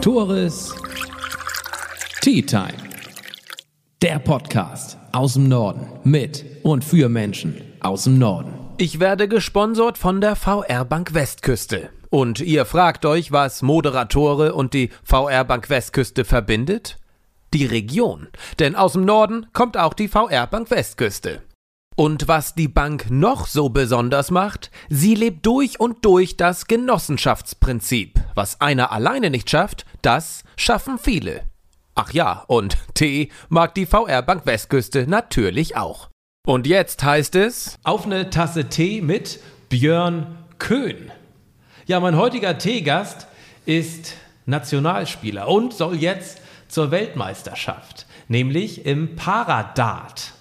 Tores Tea Time. Der Podcast aus dem Norden mit und für Menschen aus dem Norden. Ich werde gesponsert von der VR Bank Westküste. Und ihr fragt euch, was Moderatore und die VR Bank Westküste verbindet? Die Region. Denn aus dem Norden kommt auch die VR Bank Westküste. Und was die Bank noch so besonders macht, sie lebt durch und durch das Genossenschaftsprinzip. Was einer alleine nicht schafft, das schaffen viele. Ach ja, und Tee mag die VR Bank Westküste natürlich auch. Und jetzt heißt es Auf eine Tasse Tee mit Björn Köhn. Ja, mein heutiger Teegast ist Nationalspieler und soll jetzt zur Weltmeisterschaft, nämlich im Paradart.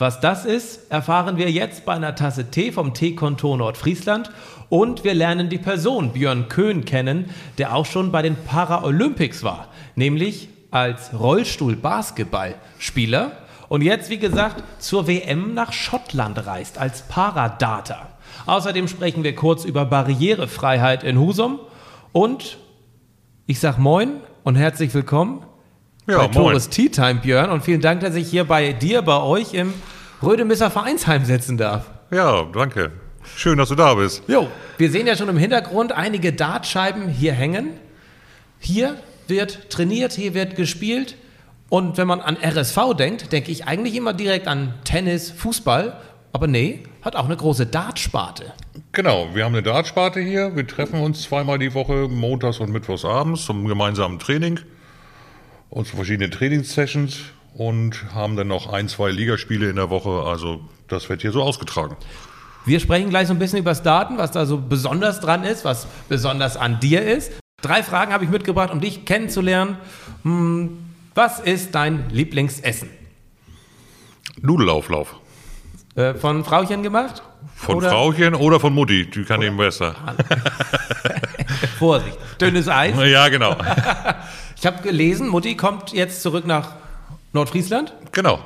Was das ist, erfahren wir jetzt bei einer Tasse Tee vom Teekontor Nordfriesland und wir lernen die Person Björn Köhn kennen, der auch schon bei den Paralympics war, nämlich als Rollstuhl-Basketballspieler und jetzt, wie gesagt, zur WM nach Schottland reist als Paradarter. Außerdem sprechen wir kurz über Barrierefreiheit in Husum und ich sag Moin und herzlich willkommen Ja, bei. Tores Tea Time, Björn. Und vielen Dank, dass ich hier bei dir, bei euch im Rödemisser Vereinsheim sitzen darf. Ja, danke. Schön, dass du da bist. Jo, wir sehen ja schon im Hintergrund einige Dartscheiben hier hängen. Hier wird trainiert, hier wird gespielt. Und wenn man an RSV denkt, denke ich eigentlich immer direkt an Tennis, Fußball. Aber nee, hat auch eine große Dartsparte. Genau, wir haben eine Dartsparte hier. Wir treffen uns zweimal die Woche, montags und mittwochs abends zum gemeinsamen Training und zu verschiedenen Trainingssessions und haben dann noch ein, zwei Ligaspiele in der Woche. Also das wird hier so ausgetragen. Wir sprechen gleich so ein bisschen über das Daten, was da so besonders dran ist, was besonders an dir ist. Drei Fragen habe ich mitgebracht, um dich kennenzulernen. Hm, Was ist dein Lieblingsessen? Nudelauflauf. Äh, von Frauchen gemacht? Von Oder- Frauchen oder von Mutti, die kann eben besser. Vorsicht, dünnes Eis. Ja, genau. Ich habe gelesen, Mutti kommt jetzt zurück nach Nordfriesland. Genau.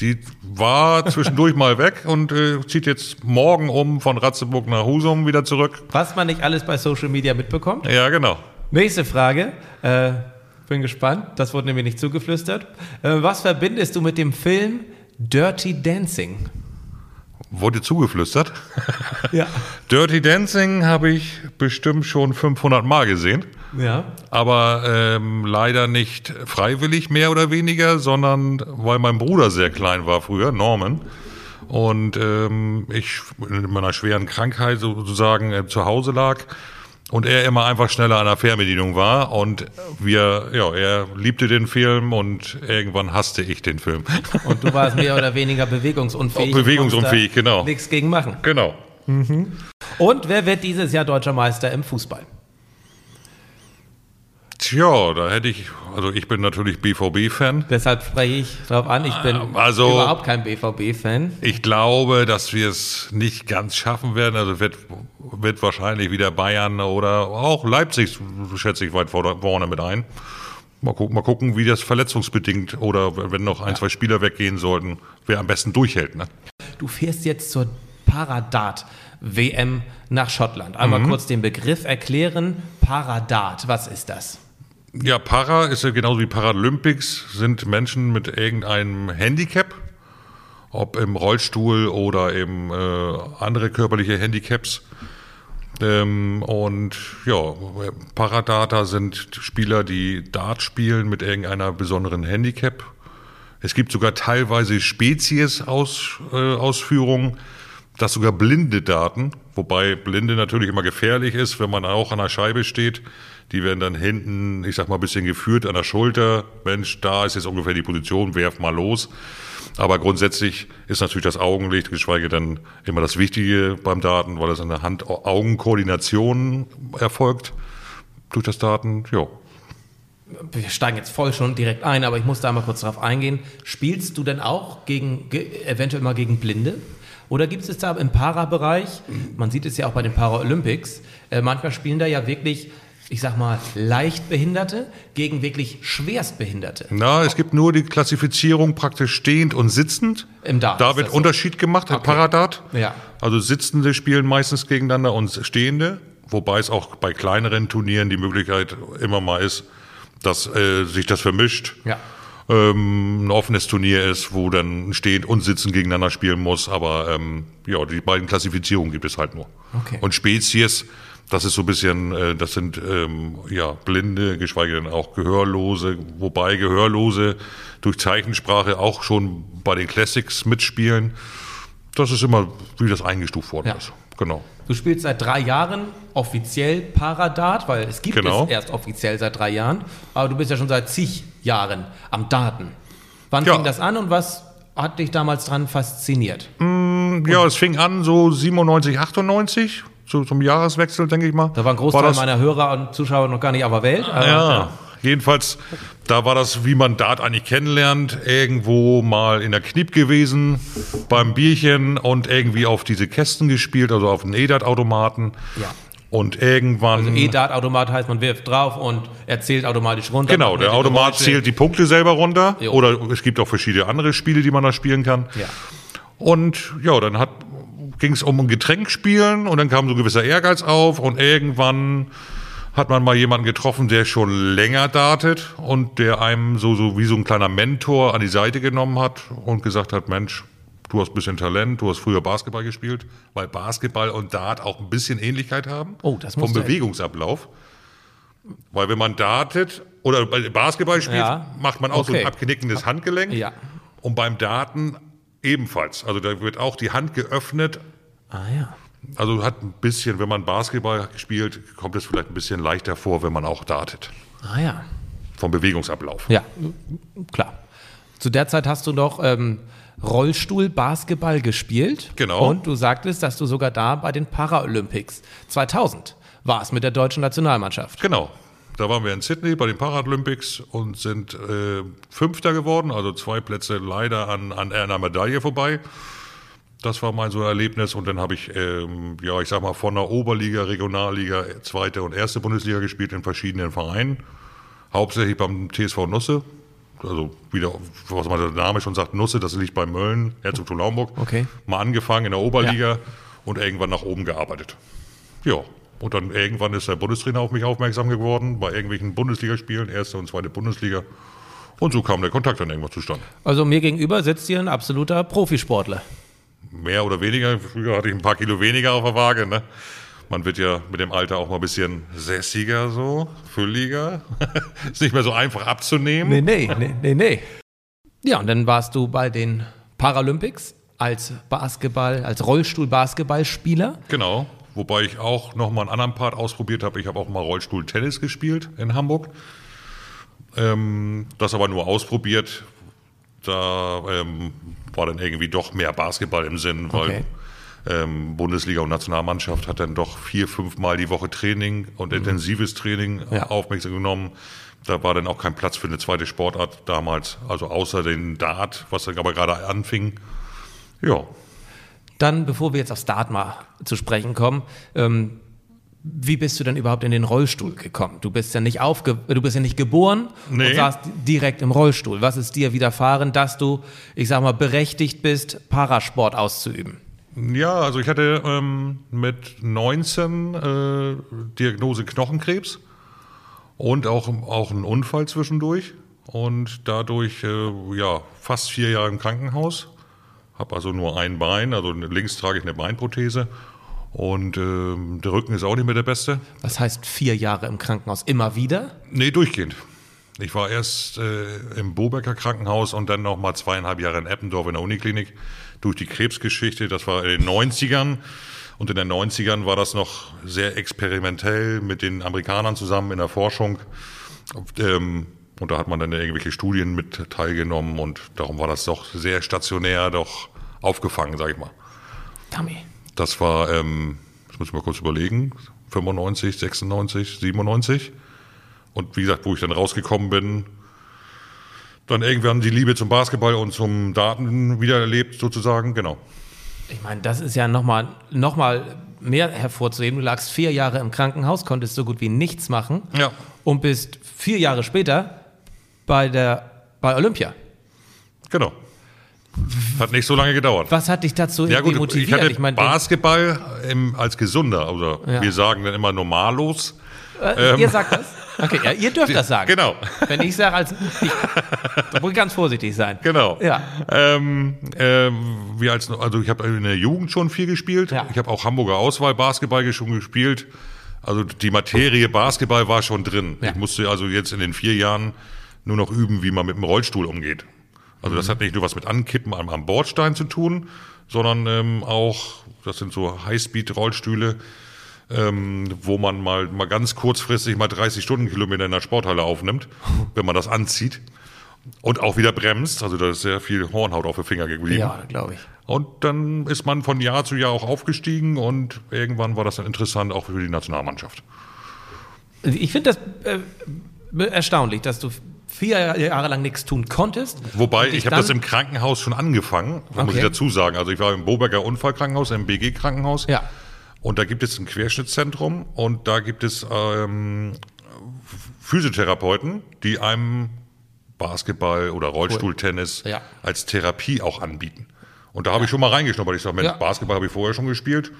Die war zwischendurch mal weg und äh, zieht jetzt morgen um von Ratzeburg nach Husum wieder zurück. Was man nicht alles bei Social Media mitbekommt. Ja, genau. Nächste Frage. Äh, bin gespannt. Das wurde nämlich nicht zugeflüstert. Äh, was verbindest du mit dem Film Dirty Dancing? Wurde zugeflüstert. Ja. Dirty Dancing habe ich bestimmt schon 500 Mal gesehen, Ja. aber ähm, leider nicht freiwillig mehr oder weniger, sondern weil mein Bruder sehr klein war früher, Norman. Und ähm, ich in meiner schweren Krankheit sozusagen äh, zu Hause lag und er immer einfach schneller an der Fernbedienung war und wir, ja, er liebte den Film und irgendwann hasste ich den Film. Und du warst mehr oder weniger bewegungsunfähig. Auch bewegungsunfähig, genau. Nichts gegen machen. genau. Und wer wird dieses Jahr deutscher Meister im Fußball? Tja, da hätte ich, also ich bin natürlich BVB-Fan. Deshalb spreche ich darauf an. Ich bin Also- überhaupt kein BVB-Fan. Ich glaube, dass wir es nicht ganz schaffen werden. Also wird, wird wahrscheinlich wieder Bayern oder auch Leipzig, schätze ich, weit vor- vorne mit ein. Mal gucken, mal gucken, wie das verletzungsbedingt oder wenn noch ein, zwei Spieler weggehen sollten, wer am besten durchhält. Ne? Du fährst jetzt zur Paradart-WM nach Schottland. Einmal kurz den Begriff erklären. Paradart, was ist das? Ja, Para ist ja genauso wie Paralympics, sind Menschen mit irgendeinem Handicap, ob im Rollstuhl oder eben äh, andere körperliche Handicaps. Ähm, und ja, Paradata sind Spieler, die Dart spielen mit irgendeiner besonderen Handicap. Es gibt sogar teilweise Spezies-Ausführungen, äh, Ausführungen, dass sogar blinde Daten, wobei blinde natürlich immer gefährlich ist, wenn man auch an der Scheibe steht. Die werden dann hinten, ich sag mal, ein bisschen geführt an der Schulter. Mensch, da ist jetzt ungefähr die Position, werf mal los. Aber grundsätzlich ist natürlich das Augenlicht, geschweige denn immer das Wichtige beim Daten, weil es an der Hand-Augen-Koordination erfolgt durch das Daten. Ja. Wir steigen jetzt voll schon direkt ein, aber ich muss da mal kurz drauf eingehen. Spielst du denn auch gegen, ge, eventuell mal gegen Blinde? Oder gibt es da im Para-Bereich, man sieht es ja auch bei den Paralympics, äh, manchmal spielen da ja wirklich, ich sag mal, Leichtbehinderte gegen wirklich Schwerstbehinderte. Na, es gibt nur die Klassifizierung praktisch stehend und sitzend. Im Dart Da wird so. Unterschied gemacht im Okay. Paradart. Ja. Also Sitzende spielen meistens gegeneinander und Stehende. Wobei es auch bei kleineren Turnieren die Möglichkeit immer mal ist, dass äh, sich das vermischt. Ja. Ähm, ein offenes Turnier ist, wo dann Stehen und Sitzen gegeneinander spielen muss. Aber ähm, ja, die beiden Klassifizierungen gibt es halt nur. Okay. Und Spezies, das ist so ein bisschen, äh, das sind ähm, ja Blinde, geschweige denn auch Gehörlose, wobei Gehörlose durch Zeichensprache auch schon bei den Classics mitspielen. Das ist immer, wie das eingestuft worden Ja. ist. Genau. Du spielst seit drei Jahren offiziell Paradart, weil es gibt Genau. es erst offiziell seit drei Jahren. Aber du bist ja schon seit zig Jahren am Daten. Wann Ja. fing das an und was hat dich damals dran fasziniert? Ja, es fing an so 97, 98, so zum Jahreswechsel, denke ich mal. Da war ein Großteil das- meiner Hörer und Zuschauer noch gar nicht auf der Welt. aber- Ja, jedenfalls, da war das, wie man Dart eigentlich kennenlernt, irgendwo mal in der Kniep gewesen, beim Bierchen und irgendwie auf diese Kästen gespielt, also auf den E-Dart-Automaten. Ja. Und irgendwann. Also E-Dart-Automat heißt, man wirft drauf und er zählt automatisch runter. Genau, der Automat Geräusche. zählt die Punkte selber runter. Jo. Oder es gibt auch verschiedene andere Spiele, die man da spielen kann. Ja. Und ja, dann hat ging es um ein Getränk spielen und dann kam so ein gewisser Ehrgeiz auf und irgendwann hat man mal jemanden getroffen, der schon länger dartet und der einem so, so wie so ein kleiner Mentor an die Seite genommen hat und gesagt hat, Mensch, du hast ein bisschen Talent, du hast früher Basketball gespielt, weil Basketball und Dart auch ein bisschen Ähnlichkeit haben. Oh, das Vom Bewegungsablauf. Weil wenn man dartet oder Basketball spielt, Ja. macht man auch so Okay. ein abknickendes Handgelenk. Ja. Und beim Daten ebenfalls. Also da wird auch die Hand geöffnet. Ah ja. Also hat ein bisschen, wenn man Basketball spielt, kommt es vielleicht ein bisschen leichter vor, wenn man auch dartet. Ah ja. Vom Bewegungsablauf. Ja, klar. Zu der Zeit hast du doch ähm, Rollstuhl-Basketball gespielt. Genau. Und du sagtest, dass du sogar da bei den Paralympics 2000 warst mit der deutschen Nationalmannschaft. Genau. Da waren wir in Sydney bei den Paralympics und sind äh, Fünfter geworden, also zwei Plätze leider an, an einer Medaille vorbei. Das war mein so ein Erlebnis und dann habe ich, ähm, ja, ich sag mal, von der Oberliga, Regionalliga, zweite und erste Bundesliga gespielt in verschiedenen Vereinen. Hauptsächlich beim TSV Nusse. Also wieder, was man der Name schon sagt, Nusse, das liegt bei Mölln, Herzogtum Naumburg. Okay. Mal angefangen in der Oberliga und irgendwann nach oben gearbeitet. Ja, und dann irgendwann ist der Bundestrainer auf mich aufmerksam geworden, bei irgendwelchen Bundesligaspielen, erste und zweite Bundesliga. Und so kam der Kontakt dann irgendwann zustande. Also mir gegenüber sitzt hier ein absoluter Profisportler. Mehr oder weniger, früher hatte ich ein paar Kilo weniger auf der Waage. Ne? Man wird ja mit dem Alter auch mal ein bisschen sässiger, so, fülliger. ist nicht mehr so einfach abzunehmen. Nee, nee, nee, nee, nee. Ja, und dann warst du bei den Paralympics als Basketball, als Rollstuhl-Basketballspieler. Genau. Wobei ich auch noch mal einen anderen Part ausprobiert habe. Ich habe auch mal Rollstuhl-Tennis gespielt in Hamburg. Ähm, das aber nur ausprobiert. Da ähm, war dann irgendwie doch mehr Basketball im Sinn, weil Okay. ähm, Bundesliga und Nationalmannschaft hat dann doch vier, fünf Mal die Woche Training und intensives Training Ja. aufmerksam genommen. Da war dann auch kein Platz für eine zweite Sportart damals, also außer den Dart, was dann aber gerade anfing. Ja, Dann, bevor wir jetzt aufs Start mal zu sprechen kommen, ähm, wie bist du denn überhaupt in den Rollstuhl gekommen? Du bist ja nicht aufge du bist ja nicht geboren Nee. und saßt direkt im Rollstuhl. Was ist dir widerfahren, dass du, ich sag mal, berechtigt bist, Parasport auszuüben? Ja, also ich hatte ähm, mit 19 äh, Diagnose Knochenkrebs und auch, auch einen Unfall zwischendurch und dadurch äh, ja fast vier Jahre im Krankenhaus. Habe also nur ein Bein, also links trage ich eine Beinprothese und ähm, der Rücken ist auch nicht mehr der beste. Was heißt vier Jahre im Krankenhaus? Immer wieder? Nee, durchgehend. Ich war erst äh, im Bobecker Krankenhaus und dann noch mal zweieinhalb Jahre in Eppendorf in der Uniklinik durch die Krebsgeschichte. Das war in den 90ern. Und in den 90ern war das noch sehr experimentell mit den Amerikanern zusammen in der Forschung. Ähm, und da hat man dann irgendwelche Studien mit teilgenommen und darum war das doch sehr stationär, doch aufgefangen, sag ich mal. Dummy. Das war, ähm, das muss ich mal kurz überlegen, 95, 96, 97. Und wie gesagt, wo ich dann rausgekommen bin, dann irgendwann die Liebe zum Basketball und zum Daten wieder erlebt, sozusagen, genau. Ich meine, das ist ja nochmal noch mal mehr hervorzuheben. Du lagst vier Jahre im Krankenhaus, konntest so gut wie nichts machen Ja. und bist vier Jahre später bei, der, bei Olympia. Genau. Hat nicht so lange gedauert. Was hat dich dazu Ja gut, ich motiviert? hatte Ich meine, Basketball im, als Gesunder, oder Ja. wir sagen dann immer normallos. äh, ihr sagt das? Okay, ja, ihr dürft das sagen. Genau. Wenn ich sage, als ich, da muss ich ganz vorsichtig sein. Genau. Ja. Ähm, ähm, wir als, also ich habe in der Jugend schon viel gespielt. Ja. Ich habe auch Hamburger Auswahl Basketball schon gespielt. Also die Materie Basketball war schon drin. Ja. Ich musste also jetzt in den vier Jahren nur noch üben, wie man mit dem Rollstuhl umgeht. Also das hat nicht nur was mit Ankippen am, am Bordstein zu tun, sondern ähm, auch, das sind so Highspeed-Rollstühle, ähm, wo man mal, mal ganz kurzfristig mal 30 Stundenkilometer in der Sporthalle aufnimmt, wenn man das anzieht. Und auch wieder bremst, also da ist sehr viel Hornhaut auf den Finger geblieben. Ja, glaube ich. Und dann ist man von Jahr zu Jahr auch aufgestiegen und irgendwann war das dann interessant auch für die Nationalmannschaft. Ich finde das äh, erstaunlich, dass du vier Jahre lang nichts tun konntest. Wobei, ich habe das im Krankenhaus schon angefangen, muss Okay. ich dazu sagen. Also ich war im Boberger Unfallkrankenhaus, im BG-Krankenhaus. Ja. Und da gibt es ein Querschnittszentrum und da gibt es ähm, Physiotherapeuten, die einem Basketball oder Rollstuhltennis Ja. als Therapie auch anbieten. Und da habe ich schon mal reingeschnuppert. Ich sage, Mensch, Ja. Basketball habe ich vorher schon gespielt.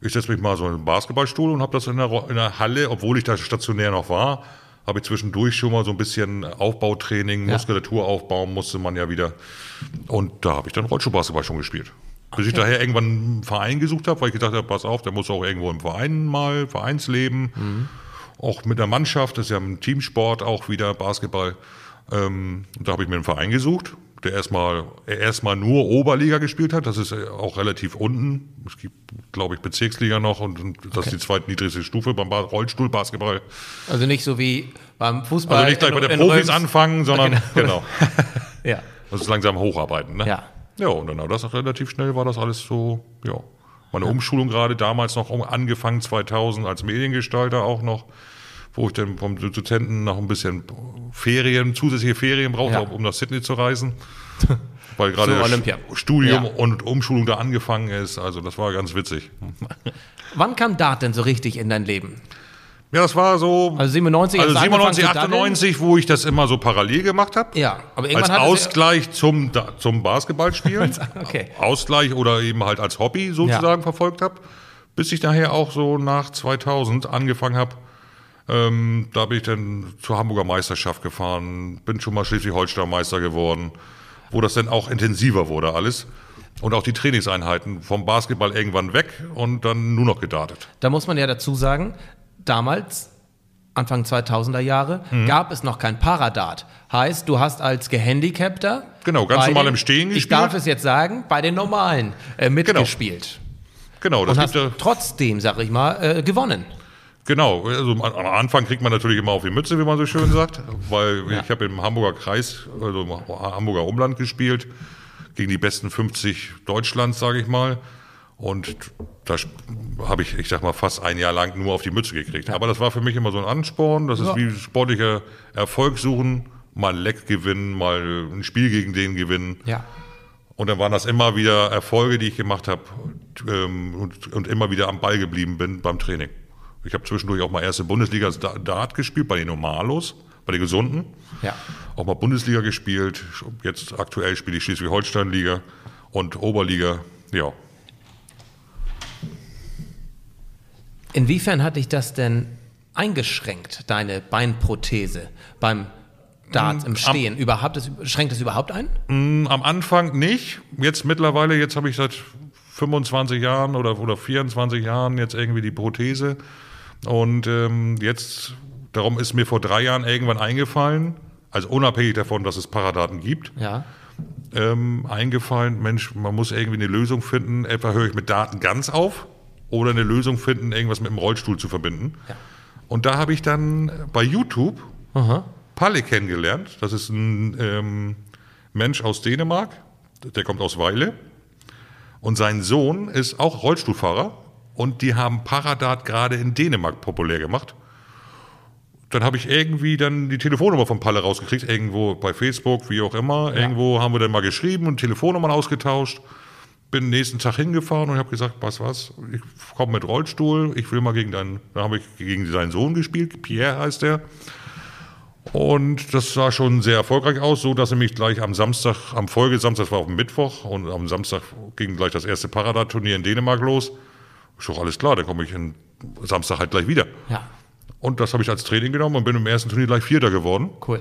Ich setze mich mal so in den Basketballstuhl und habe das in der, in der Halle, obwohl ich da stationär noch war, habe ich zwischendurch schon mal so ein bisschen Aufbautraining, Ja. Muskulatur aufbauen musste man ja wieder. Und da habe ich dann Rollstuhlbasketball schon gespielt. Bis ich daher irgendwann einen Verein gesucht habe, weil ich gedacht habe, pass auf, der muss auch irgendwo im Verein mal, Vereinsleben, Mhm. auch mit der Mannschaft, das ist ja ein Teamsport auch wieder, Basketball. Ähm, da habe ich mir einen Verein gesucht, der erstmal erstmal nur Oberliga gespielt hat. Das ist äh, auch relativ unten. Es gibt, glaube ich, Bezirksliga noch und, und das ist die zweitniedrigste Stufe beim Ba- Rollstuhlbasketball. Also nicht so wie beim Fußball. Also nicht gleich bei in- in Profis Röms. anfangen, sondern genau. Ja. Das ist langsam hocharbeiten, ne? Ja. Ja, und dann war das auch relativ schnell, war das alles so, ja. Meine Umschulung gerade damals noch angefangen, 2000 als Mediengestalter auch noch, wo ich dann vom Dozenten noch ein bisschen Ferien, zusätzliche Ferien brauchte, Ja. um nach Sydney zu reisen. Weil gerade das. Studium Ja. und Umschulung da angefangen ist. Also das war ganz witzig. Wann kam Dart denn so richtig in dein Leben? Ja, das war so. Also 97, also hast du angefangen 97, zu daddeln? 98, wo ich das immer so parallel gemacht habe. Ja, aber Als irgendwann es Ausgleich zum, Da- zum Basketballspielen. Okay. Ausgleich oder eben halt als Hobby sozusagen verfolgt habe. Bis ich nachher auch so nach 2000 angefangen habe. Ähm, da bin ich dann zur Hamburger Meisterschaft gefahren, bin schon mal Schleswig-Holstein Meister geworden, wo das dann auch intensiver wurde alles. Und auch die Trainingseinheiten vom Basketball irgendwann weg und dann nur noch gedartet. Da muss man ja dazu sagen, damals, Anfang 2000er Jahre, Mhm. gab es noch kein Paradart. Heißt, du hast als Gehandicapter. Genau, ganz normal den- im Stehen Ich gespielt. darf es jetzt sagen, bei den Normalen äh, mitgespielt. Genau, das Und hast ja, trotzdem, sag ich mal, äh, gewonnen. Genau, also am Anfang kriegt man natürlich immer auf die Mütze, wie man so schön sagt, weil Ja. ich habe im Hamburger Kreis, also im Hamburger Umland gespielt, gegen die besten 50 Deutschlands, sage ich mal. Und da habe ich, ich sag mal, fast ein Jahr lang nur auf die Mütze gekriegt. Aber das war für mich immer so ein Ansporn. Das ist Ja. wie sportlicher Erfolg suchen, mal ein Leck gewinnen, mal ein Spiel gegen den gewinnen. Ja. Und dann waren das immer wieder Erfolge, die ich gemacht habe ähm, und, und immer wieder am Ball geblieben bin beim Training. Ich habe zwischendurch auch mal erste Bundesliga Dart gespielt, bei den Normalos, bei den Gesunden. Ja. Auch mal Bundesliga gespielt. Jetzt aktuell spiele ich Schleswig-Holstein-Liga und Oberliga. Ja, Inwiefern hat dich das denn eingeschränkt, deine Beinprothese beim Dart im Stehen? Überhaupt, das, schränkt das überhaupt ein? Am Anfang nicht. Jetzt mittlerweile, jetzt habe ich seit 25 Jahren oder, oder 24 Jahren jetzt irgendwie die Prothese. Und ähm, jetzt, darum ist mir vor drei Jahren irgendwann eingefallen, also unabhängig davon, dass es Paradaten gibt, Ja. ähm, eingefallen, Mensch, man muss irgendwie eine Lösung finden. Etwa höre ich mit Daten ganz auf oder eine Lösung finden, irgendwas mit dem Rollstuhl zu verbinden. Ja. Und da habe ich dann bei YouTube Aha. Palle kennengelernt. Das ist ein ähm, Mensch aus Dänemark, der kommt aus Weile. Und sein Sohn ist auch Rollstuhlfahrer. Und die haben Paradat gerade in Dänemark populär gemacht. Dann habe ich irgendwie dann die Telefonnummer von Palle rausgekriegt, irgendwo bei Facebook, wie auch immer. Irgendwo haben wir dann mal geschrieben und Telefonnummern ausgetauscht. Bin nächsten Tag hingefahren und habe gesagt, was, was, ich komme mit Rollstuhl, ich will mal gegen deinen, da habe ich gegen seinen Sohn gespielt, Pierre heißt der. Und das sah schon sehr erfolgreich aus, so dass er mich gleich am Samstag, am Folgesamstag, das war auf dem Mittwoch, und am Samstag ging gleich das erste Paradat-Turnier in Dänemark los. Ist doch alles klar, dann komme ich Samstag halt gleich wieder. Ja. Und das habe ich als Training genommen und bin im ersten Turnier gleich Vierter geworden, Cool.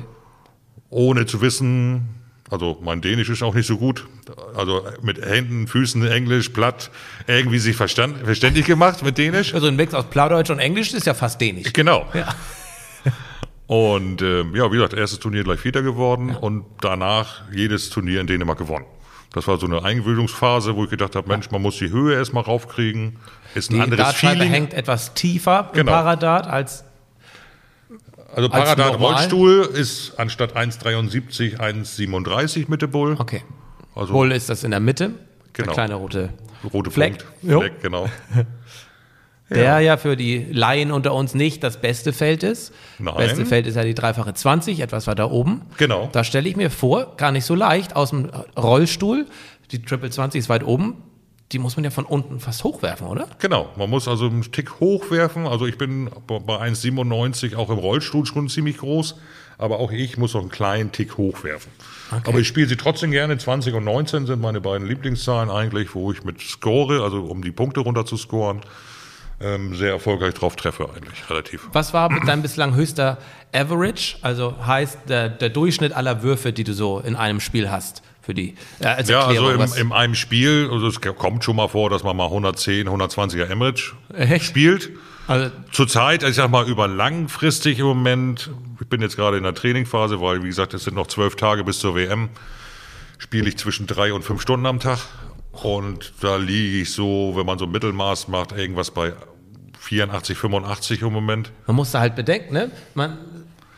ohne zu wissen, also mein Dänisch ist auch nicht so gut, also mit Händen, Füßen, Englisch, platt, irgendwie sich verstand, verständlich gemacht mit Dänisch. Also ein Mix aus Plaudeutsch und Englisch ist ja fast dänisch. Genau. Ja. Und ähm, ja, wie gesagt, erstes Turnier gleich Vierter geworden und danach jedes Turnier in Dänemark gewonnen. Das war so eine Eingewöhnungsphase, wo ich gedacht habe, Mensch, man muss die Höhe erstmal raufkriegen. Ist ein Die anderes Dartscheibe Feeling. hängt etwas tiefer im Genau. Paradat als Also als Paradat? Rollstuhl ist anstatt 1,73 1,37 Mitte Bull. Okay. Also Bull ist das in der Mitte. Der Genau. kleine rote rote Fleck. Fleck, genau. Der ja für die Laien unter uns nicht das beste Feld ist. Nein. Beste Feld ist ja die dreifache 20, etwas weiter oben. Genau. Da stelle ich mir vor, gar nicht so leicht, aus dem Rollstuhl, die Triple 20 ist weit oben, die muss man ja von unten fast hochwerfen, oder? Genau, man muss also einen Tick hochwerfen. Also ich bin bei 1,97 auch im Rollstuhl schon ziemlich groß, aber auch ich muss noch einen kleinen Tick hochwerfen. Aber ich spiele sie trotzdem gerne. 20 und 19 sind meine beiden Lieblingszahlen eigentlich, wo ich mit score, also um die Punkte runter zu scoren, ähm, sehr erfolgreich drauf treffe eigentlich, relativ. Was war dein bislang höchster Average? Also heißt der, der Durchschnitt aller Würfe, die du so in einem Spiel hast, für die äh, als Ja, Erklärung. also im, in einem Spiel, also es kommt schon mal vor, dass man mal 110, 120er Average Echt? spielt. also, Zurzeit, ich sag mal, über langfristig im Moment, ich bin jetzt gerade in der Trainingphase, weil, wie gesagt, es sind noch zwölf Tage bis zur WM, spiele ich zwischen drei und fünf Stunden am Tag. Und da liege ich so, wenn man so Mittelmaß macht, irgendwas bei 84, 85 im Moment. man muss da halt bedenken, ne? Man,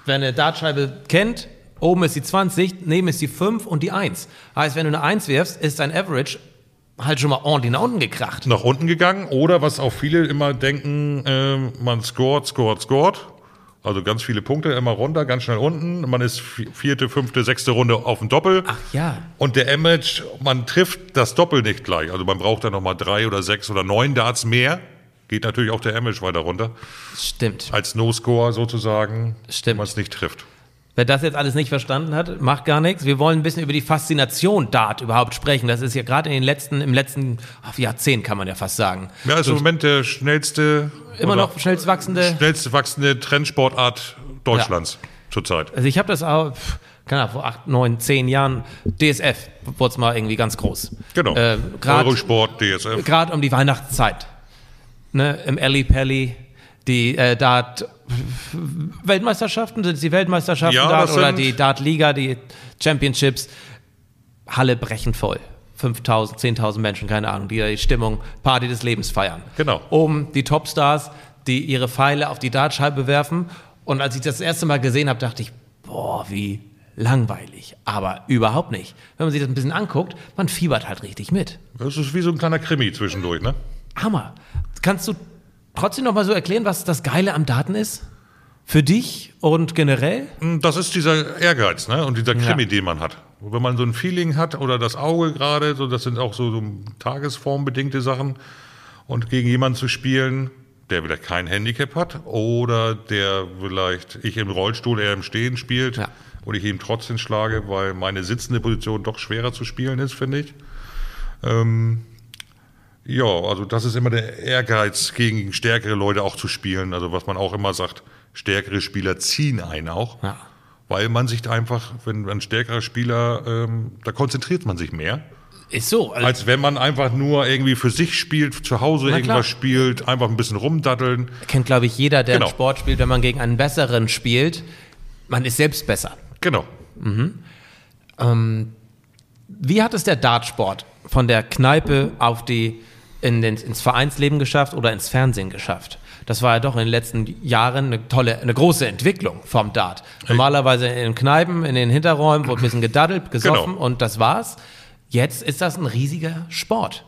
wer eine Dartscheibe kennt, oben ist die 20, neben ist die 5 und die 1. Heißt, wenn du eine 1 wirfst, ist dein Average halt schon mal ordentlich nach unten gekracht. Nach unten gegangen. Oder was auch viele immer denken, ähm, man scoret, scoret, scoret. Also ganz viele Punkte, immer runter, ganz schnell unten. Man ist vi- vierte, fünfte, sechste Runde auf dem Doppel. Ach ja. Und der Average, man trifft das Doppel nicht gleich. Also man braucht dann nochmal drei oder sechs oder neun Darts mehr. Geht natürlich auch der Average weiter runter. Stimmt. Als No-Score sozusagen, Stimmt. wenn man es nicht trifft. Wer das jetzt alles nicht verstanden hat, macht gar nichts. Wir wollen ein bisschen über die Faszination Dart überhaupt sprechen. Das ist ja gerade in den letzten, im letzten ach, Jahrzehnt, kann man ja fast sagen. Ja, ist im Moment der schnellste, Immer noch schnellst wachsende. schnellste wachsende Trendsportart Deutschlands zurzeit. Also ich habe das auch, keine Ahnung, vor acht, neun, zehn Jahren, DSF wurde es mal irgendwie ganz groß. Genau. Äh, Gerade Eurosport, DSF. gerade um die Weihnachtszeit. Ne, Im Ellie Pelli, die äh, Dart Weltmeisterschaften, sind es die Weltmeisterschaften Ja, Dart das oder die Dart Liga, die Championships. Halle brechend voll. 5000, 10.000 Menschen, keine Ahnung, die da die Stimmung, Party des Lebens feiern. Genau. Oben die Topstars, die ihre Pfeile auf die Dartscheibe werfen. Und als ich das erste Mal gesehen habe, dachte ich, boah, wie langweilig. Aber überhaupt nicht. Wenn man sich das ein bisschen anguckt, man fiebert halt richtig mit. Das ist wie so ein kleiner Krimi zwischendurch, ne? Hammer. Kannst du trotzdem noch mal so erklären, was das Geile am Daten ist? Für dich und generell? Das ist dieser Ehrgeiz, ne? Und dieser Krimi, Ja. den man hat. Wenn man so ein Feeling hat oder das Auge gerade, so, das sind auch so, so tagesformbedingte Sachen. Und gegen jemanden zu spielen, der vielleicht kein Handicap hat oder der vielleicht ich im Rollstuhl, er im Stehen spielt Ja. und ich ihm trotzdem schlage, weil meine sitzende Position doch schwerer zu spielen ist, finde ich. Ähm, ja, also das ist immer der Ehrgeiz, gegen stärkere Leute auch zu spielen. Also was man auch immer sagt, stärkere Spieler ziehen einen auch. Ja. Weil man sich einfach, wenn ein stärkerer Spieler, ähm, da konzentriert man sich mehr, Ist so. Also, als wenn man einfach nur irgendwie für sich spielt, zu Hause klar. irgendwas spielt, einfach ein bisschen rumdatteln. kennt, glaube ich, jeder, der Genau. einen Sport spielt, wenn man gegen einen besseren spielt. Man ist selbst besser. Genau. Wie hat es der Dartsport von der Kneipe auf die, in den, ins Vereinsleben geschafft oder ins Fernsehen geschafft? Das war ja doch in den letzten Jahren eine tolle, eine große Entwicklung vom Dart. Normalerweise in den Kneipen, in den Hinterräumen wurde ein bisschen gedaddelt, gesoffen Genau. und das war's. Jetzt ist das ein riesiger Sport,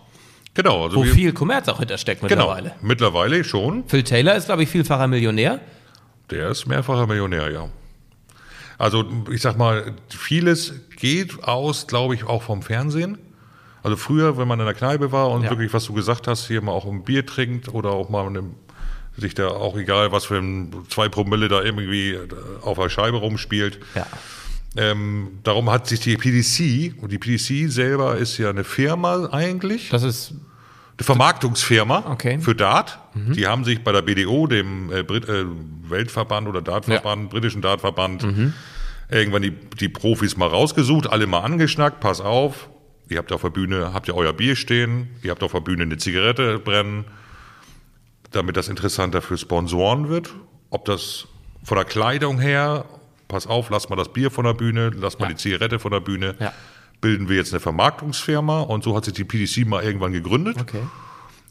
Genau. Also wo viel Kommerz auch hintersteckt genau. mittlerweile. Mittlerweile schon. Phil Taylor ist, glaube ich, vielfacher Millionär. Der ist mehrfacher Millionär, ja. Also ich sag mal, vieles geht aus, glaube ich, auch vom Fernsehen. Also früher, wenn man in der Kneipe war und Ja. wirklich, was du gesagt hast, hier mal auch ein Bier trinkt oder auch mal eine, sich da auch egal, was für ein zwei Promille da irgendwie auf der Scheibe rumspielt. Ja. Ähm, darum hat sich die PDC, und die PDC selber ist ja eine Firma eigentlich, Das ist eine Vermarktungsfirma Okay. für Dart. Die haben sich bei der BDO, dem äh, Brit äh, Weltverband oder Dartverband, britischen Dartverband, irgendwann die, die Profis mal rausgesucht, alle mal angeschnackt, pass auf, ihr habt auf der Bühne, habt ihr euer Bier stehen, ihr habt auf der Bühne eine Zigarette brennen, damit das interessanter für Sponsoren wird. Ob das von der Kleidung her, pass auf, lass mal das Bier von der Bühne, lass mal Ja. die Zigarette von der Bühne. Ja. Bilden wir jetzt eine Vermarktungsfirma und so hat sich die PDC mal irgendwann gegründet. Okay.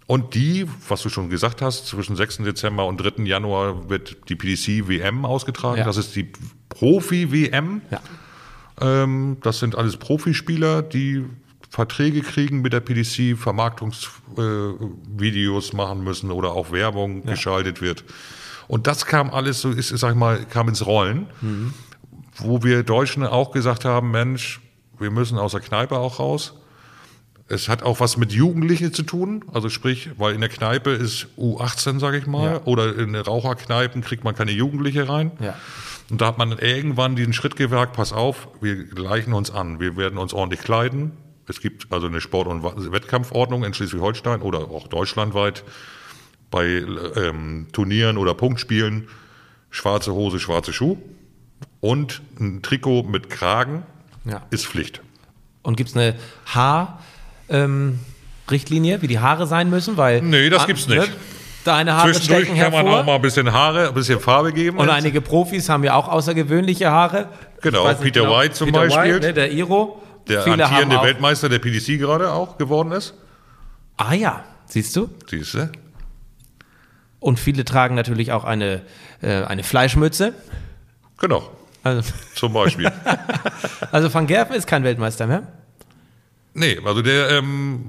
Und die, was du schon gesagt hast, zwischen 6. Dezember und 3. Januar wird die PDC WM ausgetragen. Ja. Das ist die Profi-WM. Ja. Ähm, das sind alles Profispieler, die Verträge kriegen mit der PDC, Vermarktungsvideos äh, machen müssen oder auch Werbung geschaltet wird. Und das kam alles so, ist, sag ich mal, kam ins Rollen, wo wir Deutschen auch gesagt haben, Mensch, wir müssen aus der Kneipe auch raus. Es hat auch was mit Jugendlichen zu tun, also sprich, weil in der Kneipe ist U18, sage ich mal, Ja. oder in Raucherkneipen kriegt man keine Jugendliche rein. Ja. Und da hat man irgendwann diesen Schritt gewagt, pass auf, wir gleichen uns an, wir werden uns ordentlich kleiden. Es gibt also eine Sport- und Wettkampfordnung in Schleswig-Holstein oder auch deutschlandweit bei ähm, Turnieren oder Punktspielen schwarze Hose, schwarze Schuh und ein Trikot mit Kragen Ja. ist Pflicht. Und gibt es eine Haar-Richtlinie, wie die Haare sein müssen? Weil, Nee, das gibt's nicht. Deine Haare Zwischendurch kann man hervor. auch mal ein bisschen Haare, ein bisschen Farbe geben. und einige Profis haben ja auch außergewöhnliche Haare. Genau, Peter White zum Peter Beispiel. White, ne, der Iro. Der Viele amtierende auch, Weltmeister der PDC gerade auch geworden ist. Ah ja, siehst du? Siehst du? Und viele tragen natürlich auch eine, äh, eine Fleischmütze. Genau, Also, zum Beispiel. also Van Gerven ist kein Weltmeister mehr. nee, also der, ähm,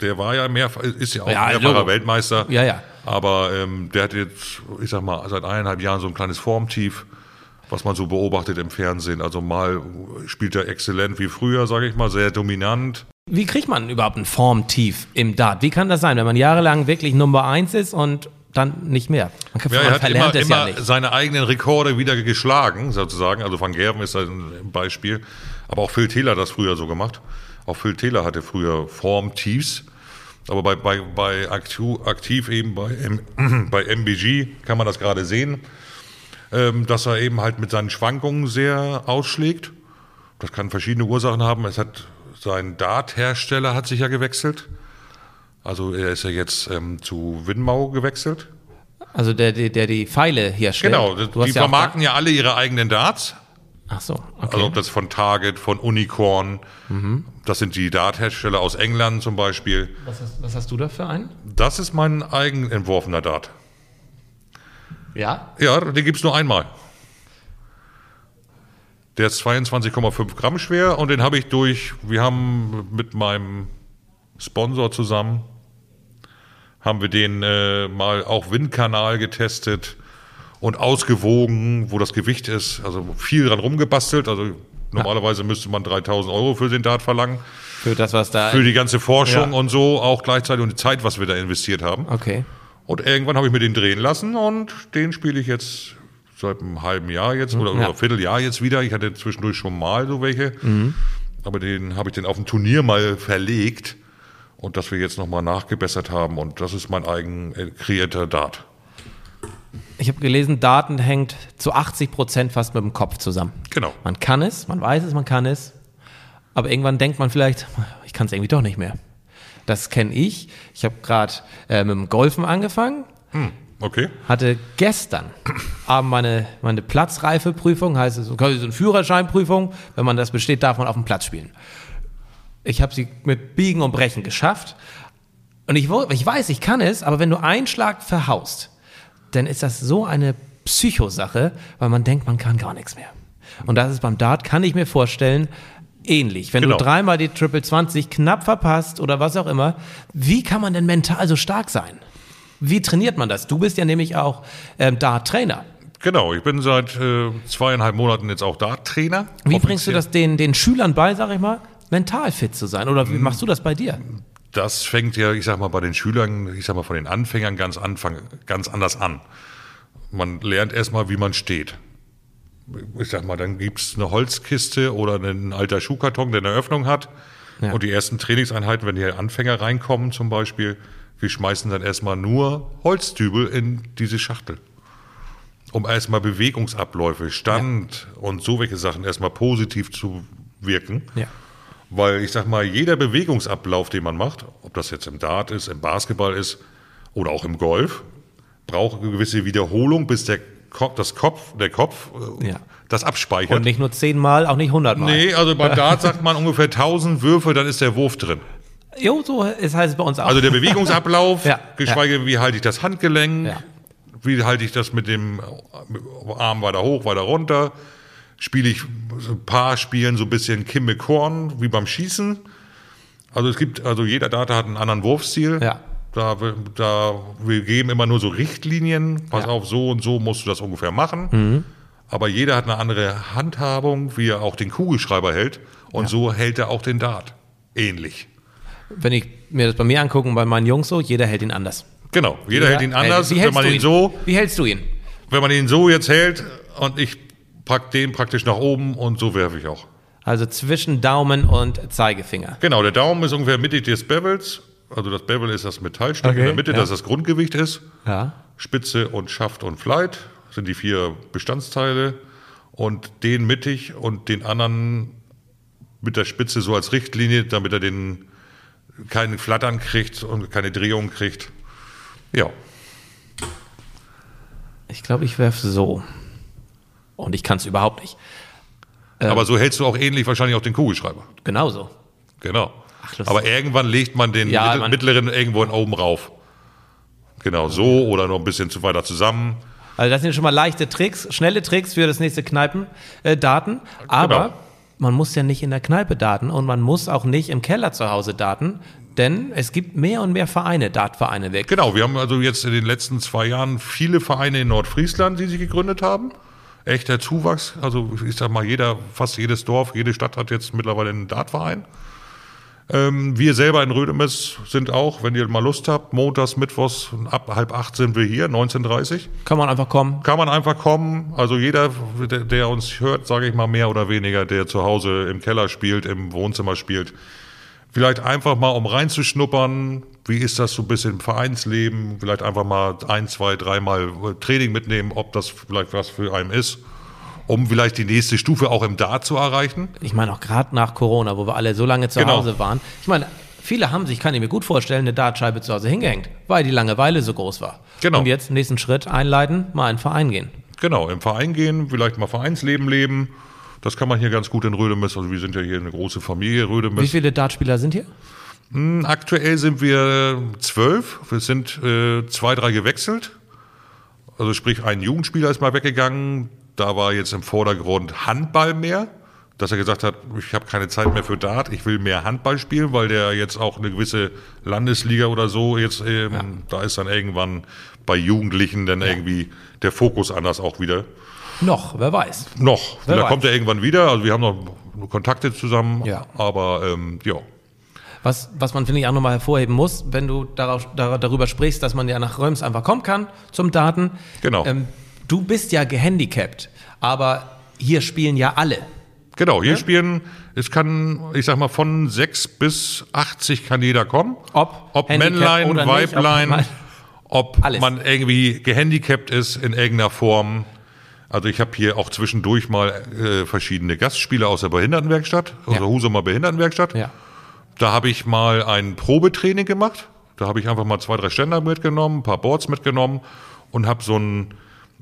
der war ja mehrfach, ist ja auch Ja, mehrfacher Logo. Weltmeister. Ja, ja. Aber ähm, der hat jetzt, ich sag mal, seit eineinhalb Jahren so ein kleines Formtief, was man so beobachtet im Fernsehen. Also mal spielt er exzellent wie früher, sage ich mal, sehr dominant. Wie kriegt man überhaupt ein Formtief im Dart? Wie kann das sein, wenn man jahrelang wirklich Nummer eins ist und dann nicht mehr? Man, kann, Ja, er man hat verlernt immer, ja immer nicht. seine eigenen Rekorde wieder geschlagen, sozusagen. Also Van Gerven ist ein Beispiel. Aber auch Phil Taylor hat das früher so gemacht. Auch Phil Taylor hatte früher Formtiefs. Aber bei, bei, bei aktiv, aktiv eben bei, M, bei MBG kann man das gerade sehen, ähm, dass er eben halt mit seinen Schwankungen sehr ausschlägt. Das kann verschiedene Ursachen haben. Es hat sein Dart-Hersteller hat sich ja gewechselt. Also er ist ja jetzt ähm, zu Winmau gewechselt. Also der, der, der die Pfeile herstellt. Genau, Du die ja vermarkten ja alle ihre eigenen Darts. Da- Ach so, okay. Also ob das von Target, von Unicorn, das sind die Dart-Hersteller aus England zum Beispiel. was, hast, was hast du da für einen? Das ist mein eigen entworfener Dart. Ja. Ja, den gibt's nur einmal. Der ist 22,5 Gramm schwer und den habe ich durch, wir haben mit meinem Sponsor zusammen, haben wir den äh, mal auch Windkanal getestet und ausgewogen, wo das Gewicht ist. Also viel dran rumgebastelt. Also normalerweise müsste man 3000 Euro für den Dart verlangen. Für das, was da. Für die ganze Forschung Ja. und so, auch gleichzeitig und die Zeit, was wir da investiert haben. okay. Und irgendwann habe ich mir den drehen lassen und den spiele ich jetzt seit einem halben Jahr jetzt oder, Ja. oder Vierteljahr jetzt wieder. Ich hatte zwischendurch schon mal so welche, aber den habe ich den auf dem Turnier mal verlegt und dass wir jetzt nochmal nachgebessert haben und das ist mein eigen äh, kreierter Dart. Ich habe gelesen, Daten hängt zu 80 Prozent fast mit dem Kopf zusammen. Genau. Man kann es, man weiß es, man kann es. Aber irgendwann denkt man vielleicht, ich kann es irgendwie doch nicht mehr. Das kenne ich. Ich habe gerade äh, mit dem Golfen angefangen, Okay. hatte gestern Abend meine, meine Platzreifeprüfung, heißt es, so eine Führerscheinprüfung. Wenn man das besteht, darf man auf dem Platz spielen. Ich habe sie mit Biegen und Brechen geschafft. Und ich, ich weiß, ich kann es, aber wenn du einen Schlag verhaust, dann ist das so eine Psychosache, weil man denkt, man kann gar nichts mehr. Und das ist beim Dart, kann ich mir vorstellen, ähnlich. Wenn Genau. du dreimal die Triple 20 knapp verpasst oder was auch immer, wie kann man denn mental so stark sein? Wie trainiert man das? Du bist ja nämlich auch ähm, Dart-Trainer. Genau, ich bin seit äh, zweieinhalb Monaten jetzt auch Dart-Trainer. Wie bringst du das den, den Schülern bei, sag ich mal, mental fit zu sein? Oder wie machst du das bei dir? Das fängt ja, ich sag mal, bei den Schülern, ich sag mal, von den Anfängern ganz, Anfang, ganz anders an. Man lernt erstmal, wie man steht. Ich sag mal, dann gibt's eine Holzkiste oder einen alter Schuhkarton, der eine Öffnung hat. Ja. Und die ersten Trainingseinheiten, wenn die Anfänger reinkommen zum Beispiel, wir schmeißen dann erstmal nur Holzdübel in diese Schachtel. um erstmal Bewegungsabläufe, Stand und so welche Sachen erstmal positiv zu wirken. Ja. Weil ich sag mal, jeder Bewegungsablauf, den man macht, ob das jetzt im Dart ist, im Basketball ist oder auch im Golf, braucht eine gewisse Wiederholung, bis der Kopf, das Kopf, der Kopf äh, Ja. das abspeichert. Und nicht nur zehnmal, auch nicht hundertmal. nee, also beim Dart sagt man ungefähr 1000 Würfe, dann ist der Wurf drin. Jo, so ist heißt es bei uns auch. Also der Bewegungsablauf, Ja, geschweige wie halte ich das Handgelenk, Ja. wie halte ich das mit dem Arm weiter hoch, weiter runter, spiele ich ein paar Spielen so ein bisschen Kimme Korn, wie beim Schießen. Also es gibt, also jeder Data hat einen anderen Wurfstil. Ja. Da, wir- da, wir geben immer nur so Richtlinien, pass Ja. Mhm. auf, so und so musst du das ungefähr machen. Aber jeder hat eine andere Handhabung, wie er auch den Kugelschreiber hält. Und so hält er auch den Dart. Ähnlich. Wenn ich mir das bei mir angucke und bei meinen Jungs so, jeder hält ihn anders. Genau, jeder hält ihn anders. Wie wenn hältst man du ihn, ihn so, Wie hältst du ihn? wenn man ihn so jetzt hält und ich pack den praktisch nach oben und so werfe ich auch. Also zwischen Daumen und Zeigefinger. Genau, der Daumen ist ungefähr mittig des Bevels. Also das Bevel ist das Metallstück Okay, in der Mitte, ja. das das Grundgewicht ist. Ja. Spitze und Schaft und Flight sind die vier Bestandteile. Und den mittig und den anderen mit der Spitze so als Richtlinie, damit er den keinen Flattern kriegt und keine Drehung kriegt. Ja, Ich glaube, ich werfe so. Und ich kann es überhaupt nicht. aber so hältst du auch ähnlich wahrscheinlich auch den Kugelschreiber. Genauso. Genau. Ach. Aber irgendwann legt man den Ja, mittel- man- mittleren irgendwo oben rauf. Genau, so oder noch ein bisschen zu weiter zusammen. Also das sind schon mal leichte Tricks, schnelle Tricks für das nächste Kneipen-Daten. Aber Genau. man muss ja nicht in der Kneipe daten und man muss auch nicht im Keller zu Hause daten, denn es gibt mehr und mehr Vereine, Dartvereine weg. Genau, wir haben also jetzt in den letzten zwei Jahren viele Vereine in Nordfriesland, die sich gegründet haben. Echter Zuwachs. Also ich sag mal, jeder, fast jedes Dorf, jede Stadt hat jetzt mittlerweile einen Dartverein. Ähm, wir selber in Rödemes sind auch, wenn ihr mal Lust habt, montags, mittwochs, ab halb acht sind wir hier, 19.30 Kann man einfach kommen. kann man einfach kommen. Also jeder, der, der uns hört, sage ich mal mehr oder weniger, der zu Hause im Keller spielt, im Wohnzimmer spielt, vielleicht einfach mal, um reinzuschnuppern, wie ist das so ein bisschen im Vereinsleben, vielleicht einfach mal ein, zwei, dreimal Training mitnehmen, ob das vielleicht was für einen ist, um vielleicht die nächste Stufe auch im Dart zu erreichen. Ich meine auch gerade nach Corona, wo wir alle so lange zu Genau. Hause waren. Ich meine, viele haben sich, kann ich mir gut vorstellen, eine Dartscheibe zu Hause hingehängt, weil die Langeweile so groß war. Genau. Und jetzt nächsten Schritt einleiten, mal in den Verein gehen. Genau, im Verein gehen, vielleicht mal Vereinsleben leben. Das kann man hier ganz gut in Rödemes. Also wir sind ja hier eine große Familie Wie Rödemes. viele Dartspieler sind hier? Aktuell sind wir zwölf. Wir sind äh, zwei, drei gewechselt. Also sprich, ein Jugendspieler ist mal weggegangen. Da war jetzt im Vordergrund Handball mehr. Dass er gesagt hat, ich habe keine Zeit mehr für Dart, ich will mehr Handball spielen, weil der jetzt auch eine gewisse Landesliga oder so jetzt, ähm, da ist dann irgendwann bei Jugendlichen dann irgendwie der Fokus anders auch wieder. Noch, wer weiß. Noch. Wer Da weiß. kommt er irgendwann wieder. Also wir haben noch Kontakte zusammen. Ja. Aber ähm, ja. Was, was man, finde ich, auch nochmal hervorheben muss, wenn du darauf, dar, darüber sprichst, dass man ja nach Röms einfach kommen kann zum Daten. Genau. Ähm, du bist ja gehandicapt, aber hier spielen ja alle. Genau, hier spielen, es kann, ich sag mal, von 6 bis 80 kann jeder kommen. Ob ob Handicap Männlein, oder nicht, ob Weiblein, man- ob man irgendwie gehandicapt ist in irgendeiner Form. Also ich habe hier auch zwischendurch mal äh, verschiedene Gastspieler aus der Behindertenwerkstatt, aus Ja. der Husumer Behindertenwerkstatt. Ja. Da habe ich mal ein Probetraining gemacht. Da habe ich einfach mal zwei, drei Ständer mitgenommen, ein paar Boards mitgenommen und habe so einen,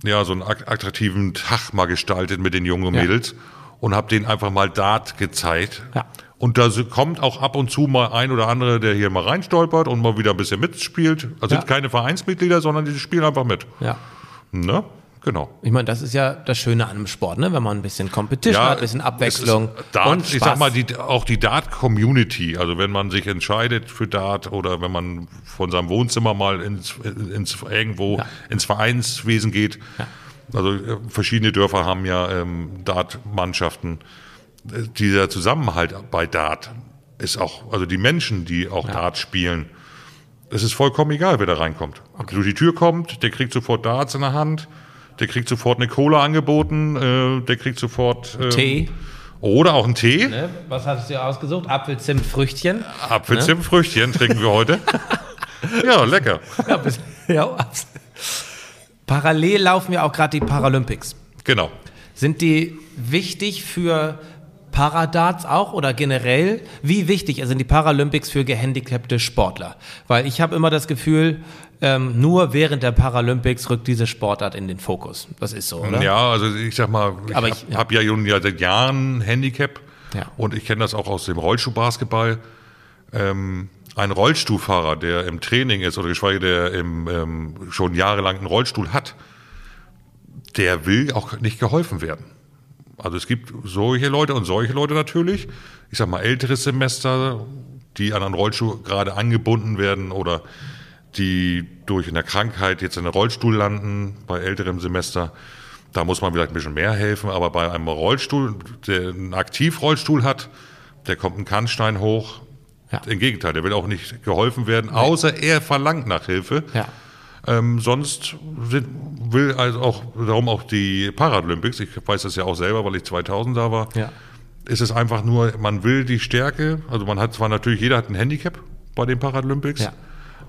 ja, so einen ak- attraktiven Tag mal gestaltet mit den jungen Ja. Mädels und habe denen einfach mal Dart gezeigt. Ja. Und da kommt auch ab und zu mal ein oder andere, der hier mal reinstolpert und mal wieder ein bisschen mitspielt. Also Ja. sind keine Vereinsmitglieder, sondern die spielen einfach mit. Ja. Ne? Genau. Ich meine, das ist ja das Schöne an einem Sport, ne? wenn man ein bisschen Competition hat, ein bisschen Abwechslung Dart, und ich Spaß. sag mal, die, auch die Dart-Community, also wenn man sich entscheidet für Dart oder wenn man von seinem Wohnzimmer mal ins, ins irgendwo Ja. ins Vereinswesen geht, also äh, verschiedene Dörfer haben ja ähm, Dart-Mannschaften. Äh, Dieser Zusammenhalt bei Dart ist auch, also die Menschen, die auch Dart spielen, es ist vollkommen egal, wer da reinkommt. Durch die Tür kommt, der kriegt sofort Darts in der Hand, der kriegt sofort eine Cola angeboten, äh, der kriegt sofort ähm, Tee. Oder auch einen Tee. Ne? Was hattest du dir ausgesucht? Apfel, Zimt, Früchtchen. Apfelzimt, Früchtchen trinken wir heute. ja, lecker. Ja, bis, ja, Parallel laufen ja auch gerade die Paralympics. Genau. Sind die wichtig für Paradarts auch oder generell? Wie wichtig sind die Paralympics für gehandicapte Sportler? Weil ich habe immer das Gefühl, ähm, nur während der Paralympics rückt diese Sportart in den Fokus. Das ist so, oder? Ja, also ich sag mal, ich habe ja. hab ja nun ja seit Jahren ein Handicap Ja. und ich kenne das auch aus dem Rollstuhlbasketball. Ähm, ein Rollstuhlfahrer, der im Training ist oder geschweige der im, ähm, schon jahrelang einen Rollstuhl hat, der will auch nicht geholfen werden. Also es gibt solche Leute und solche Leute natürlich. Ich sag mal ältere Semester, die an einen Rollstuhl gerade angebunden werden oder die durch eine Krankheit jetzt in einen Rollstuhl landen bei älterem Semester. Da muss man vielleicht ein bisschen mehr helfen, aber bei einem Rollstuhl, der einen Aktivrollstuhl hat, der kommt ein Kannstein hoch. Ja. Im Gegenteil, der will auch nicht geholfen werden, außer er verlangt nach Hilfe. Ja. Ähm, sonst sind, will also auch, darum auch die Paralympics, ich weiß das ja auch selber, weil ich 2000 da war, Ja. ist es einfach nur, man will die Stärke, also man hat zwar natürlich, jeder hat ein Handicap bei den Paralympics, Ja.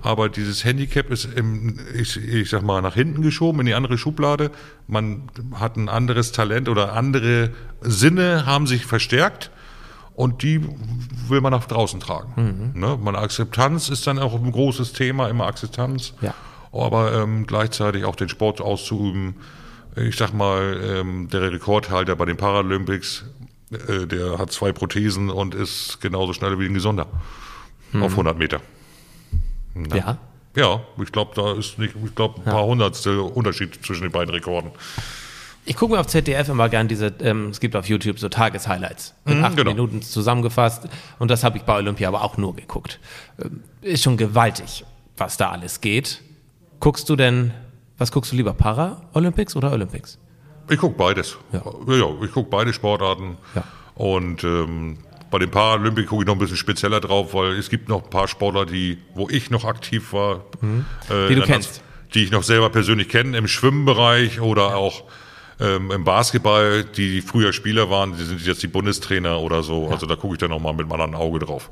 Aber dieses Handicap ist, im, ich, ich sag mal, nach hinten geschoben in die andere Schublade. Man hat ein anderes Talent oder andere Sinne haben sich verstärkt und die will man nach draußen tragen. Mhm. Ne? Man Akzeptanz ist dann auch ein großes Thema, immer Akzeptanz. Ja. Aber ähm, gleichzeitig auch den Sport auszuüben. Ich sag mal, ähm, der Rekordhalter bei den Paralympics, äh, der hat zwei Prothesen und ist genauso schnell wie ein Gesunder. Mhm. Auf 100 Meter. Ja. Ja, ich glaube, da ist nicht, ich glaube, ein paar Hundertstel Unterschied zwischen den beiden Rekorden. Ich gucke mir auf ZDF immer gern diese, ähm, es gibt auf YouTube so Tageshighlights mit Mhm, acht genau. Minuten zusammengefasst und das habe ich bei Olympia aber auch nur geguckt. Ähm, ist schon gewaltig, was da alles geht. Guckst du denn, was guckst du lieber, Para-Olympics oder Olympics? Ich gucke beides. Ja. Ja, ja, ich gucke beide Sportarten. Ja. Und ähm, bei den Paralympics gucke ich noch ein bisschen spezieller drauf, weil es gibt noch ein paar Sportler, die, wo ich noch aktiv war, äh, Mhm. Die du in kennst. die ich noch selber persönlich kenne, im Schwimmbereich oder auch ähm, im Basketball, die früher Spieler waren, die sind jetzt die Bundestrainer oder so. Also da gucke ich dann noch mal mit einem anderen Auge drauf.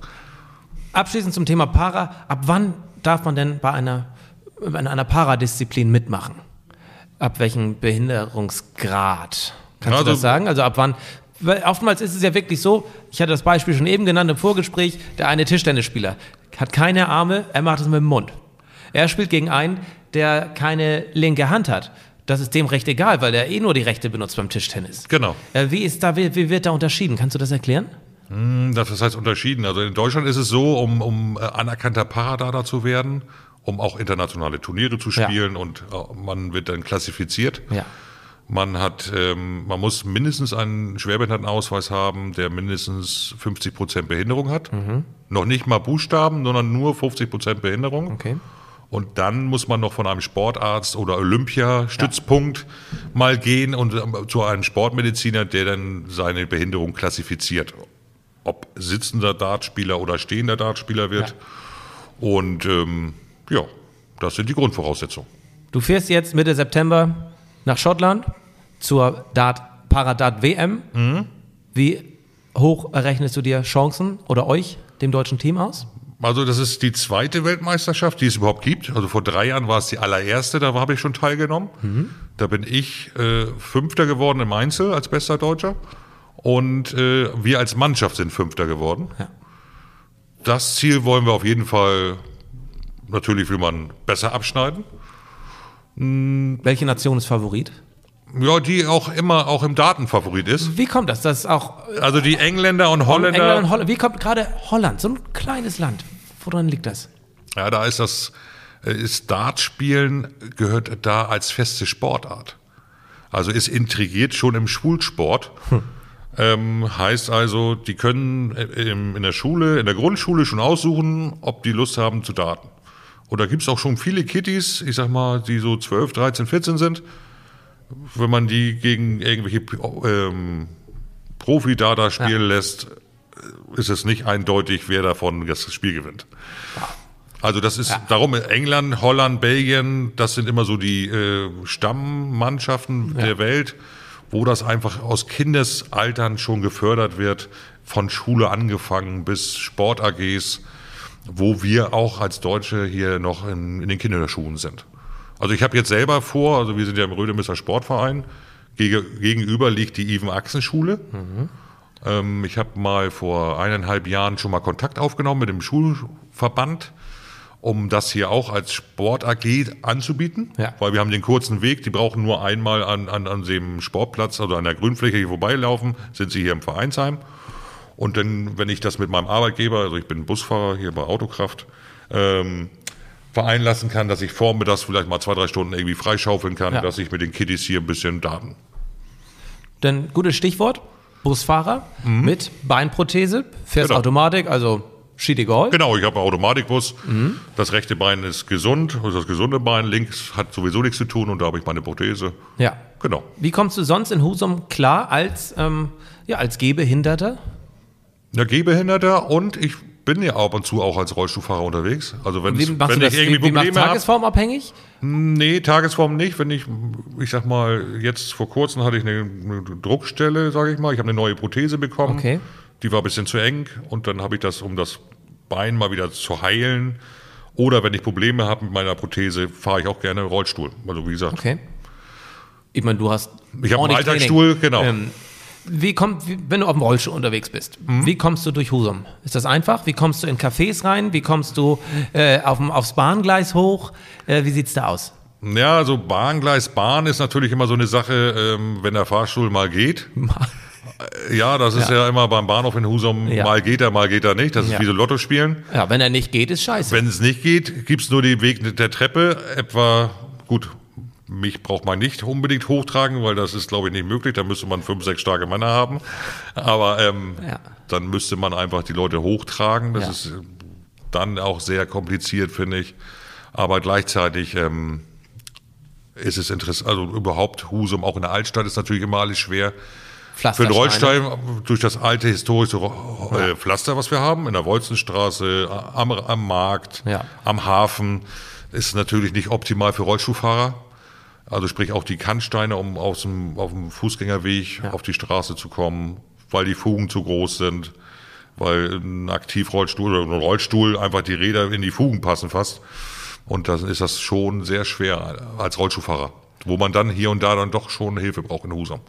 Abschließend zum Thema Para. Ab wann darf man denn bei einer, bei einer Paradisziplin mitmachen? Ab welchem Behinderungsgrad? Kannst Also- du das sagen? Also ab wann? Weil oftmals ist es ja wirklich so, ich hatte das Beispiel schon eben genannt im Vorgespräch, der eine Tischtennisspieler hat keine Arme, er macht es mit dem Mund. Er spielt gegen einen, der keine linke Hand hat. Das ist dem recht egal, weil er eh nur die rechte benutzt beim Tischtennis. Genau. Äh, Wie, ist da, wie, wie wird da unterschieden? Kannst du das erklären? Das heißt unterschieden. Also in Deutschland ist es so, um, um äh, anerkannter Paradada zu werden, um auch internationale Turniere zu Ja. spielen und äh, man wird dann klassifiziert. Ja. Man hat, ähm, man muss mindestens einen Schwerbehindertenausweis haben, der mindestens 50 Prozent Behinderung hat. Mhm. Noch nicht mal Buchstaben, sondern nur 50 Prozent Behinderung. Okay. Und dann muss man noch von einem Sportarzt oder Olympiastützpunkt mal gehen und ähm, zu einem Sportmediziner, der dann seine Behinderung klassifiziert. Ob sitzender Dartspieler oder stehender Dartspieler wird. Und ähm, ja, das sind die Grundvoraussetzungen. Du fährst jetzt Mitte September nach Schottland zur Dart, Paradart WM. Wie hoch errechnest du dir Chancen oder euch, dem deutschen Team, aus? Also das ist die zweite Weltmeisterschaft, die es überhaupt gibt. Also vor drei Jahren war es die allererste, da habe ich schon teilgenommen. Da bin ich äh, Fünfter geworden im Einzel als bester Deutscher. Und äh, wir als Mannschaft sind Fünfter geworden. Ja. Das Ziel wollen wir auf jeden Fall, natürlich will man besser abschneiden. Welche Nation ist Favorit? Ja, die auch immer auch im Datenfavorit ist. Wie kommt das? Das auch Also die Engländer und Holländer. England und Holland. Wie kommt gerade Holland, so ein kleines Land? Woran liegt das? Ja, da ist das äh, ist Dartspielen gehört da als feste Sportart. Also ist integriert schon im Schulsport. Ähm, heißt also, die können äh, in der Schule, in der Grundschule schon aussuchen, ob die Lust haben zu daten. Und da gibt es auch schon viele Kitties, ich sag mal, die so 12, 13, 14 sind. Wenn man die gegen irgendwelche ähm, Profi-Data spielen lässt, ist es nicht eindeutig, wer davon das Spiel gewinnt. Also das ist darum England, Holland, Belgien, das sind immer so die äh, Stammmannschaften der Welt, wo das einfach aus Kindesaltern schon gefördert wird, von Schule angefangen bis Sport AGs, wo wir auch als Deutsche hier noch in, in den Kinderschuhen sind. Also ich habe jetzt selber vor, also wir sind ja im Rödemisser Sportverein, gege- gegenüber liegt die Even-Achsen-Schule. Ähm, ich habe mal vor eineinhalb Jahren schon mal Kontakt aufgenommen mit dem Schulverband, um das hier auch als Sport AG anzubieten. Ja. Weil wir haben den kurzen Weg, die brauchen nur einmal an, an, an dem Sportplatz, also an der Grünfläche hier vorbeilaufen, sind sie hier im Vereinsheim. Und dann, wenn ich das mit meinem Arbeitgeber, also ich bin Busfahrer hier bei Autokraft, ähm, vereinlassen kann, dass ich vormittags vielleicht mal zwei, drei Stunden irgendwie freischaufeln kann, Ja. dass ich mit den Kiddies hier ein bisschen Daten. Denn gutes Stichwort, Busfahrer mit Beinprothese, fährst Genau. Automatik, also schied egal. Genau, ich habe einen Automatikbus. Das rechte Bein ist gesund, das ist das gesunde Bein. Links hat sowieso nichts zu tun und da habe ich meine Prothese. Ja. Genau. Wie kommst du sonst in Husum klar als, ähm, ja, als Gehbehinderter? Ja, Gehbehinderter und ich bin ja ab und zu auch als Rollstuhlfahrer unterwegs. Also wenn, es- wenn ich irgendwie Wie, Probleme habe. tagesformabhängig? Nee, Tagesform nicht. Wenn ich, ich sag mal, jetzt vor kurzem hatte ich eine, eine Druckstelle, sage ich mal. Ich habe eine neue Prothese bekommen. Okay. Die war ein bisschen zu eng und dann habe ich das, um das Bein mal wieder zu heilen. Oder wenn ich Probleme habe mit meiner Prothese, fahre ich auch gerne Rollstuhl. Also wie gesagt, Okay. Ich meine, du hast. Ich habe einen Alltagsstuhl, Training. genau. Ähm, wie kommt, wenn du auf dem Rollstuhl unterwegs bist, Mhm. wie kommst du durch Husum? Ist das einfach? Wie kommst du in Cafés rein? Wie kommst du äh, auf dem, aufs Bahngleis hoch? Äh, wie sieht's da aus? Ja, also Bahngleis, Bahn ist natürlich immer so eine Sache, ähm, wenn der Fahrstuhl mal geht. Ja, das ist ja. immer beim Bahnhof in Husum, Ja. mal geht er, mal geht er nicht. Das ist Ja. wie so Lotto spielen. Ja, wenn er nicht geht, ist scheiße. Wenn es nicht geht, gibt's nur den Weg der Treppe. Etwa, gut, mich braucht man nicht unbedingt hochtragen, weil das ist, glaube ich, nicht möglich. Da müsste man fünf, sechs starke Männer haben. Aber ähm, Ja. dann müsste man einfach die Leute hochtragen. Das Ja. ist äh, dann auch sehr kompliziert, finde ich. Aber gleichzeitig ähm, ist es interessant. Also überhaupt Husum, auch in der Altstadt ist natürlich immer alles schwer. Für den. Rollstein durch das alte historische äh, Pflaster, was wir haben, in der Wolzenstraße, am, am Markt, Ja. am Hafen, ist natürlich nicht optimal für Rollstuhlfahrer. Also sprich auch die Kannsteine, um aus dem, auf dem Fußgängerweg auf die Straße zu kommen, weil die Fugen zu groß sind, weil ein Aktivrollstuhl oder ein Rollstuhl einfach die Räder in die Fugen passen fast. Und dann ist das schon sehr schwer als Rollstuhlfahrer, wo man dann hier und da dann doch schon Hilfe braucht in Husum.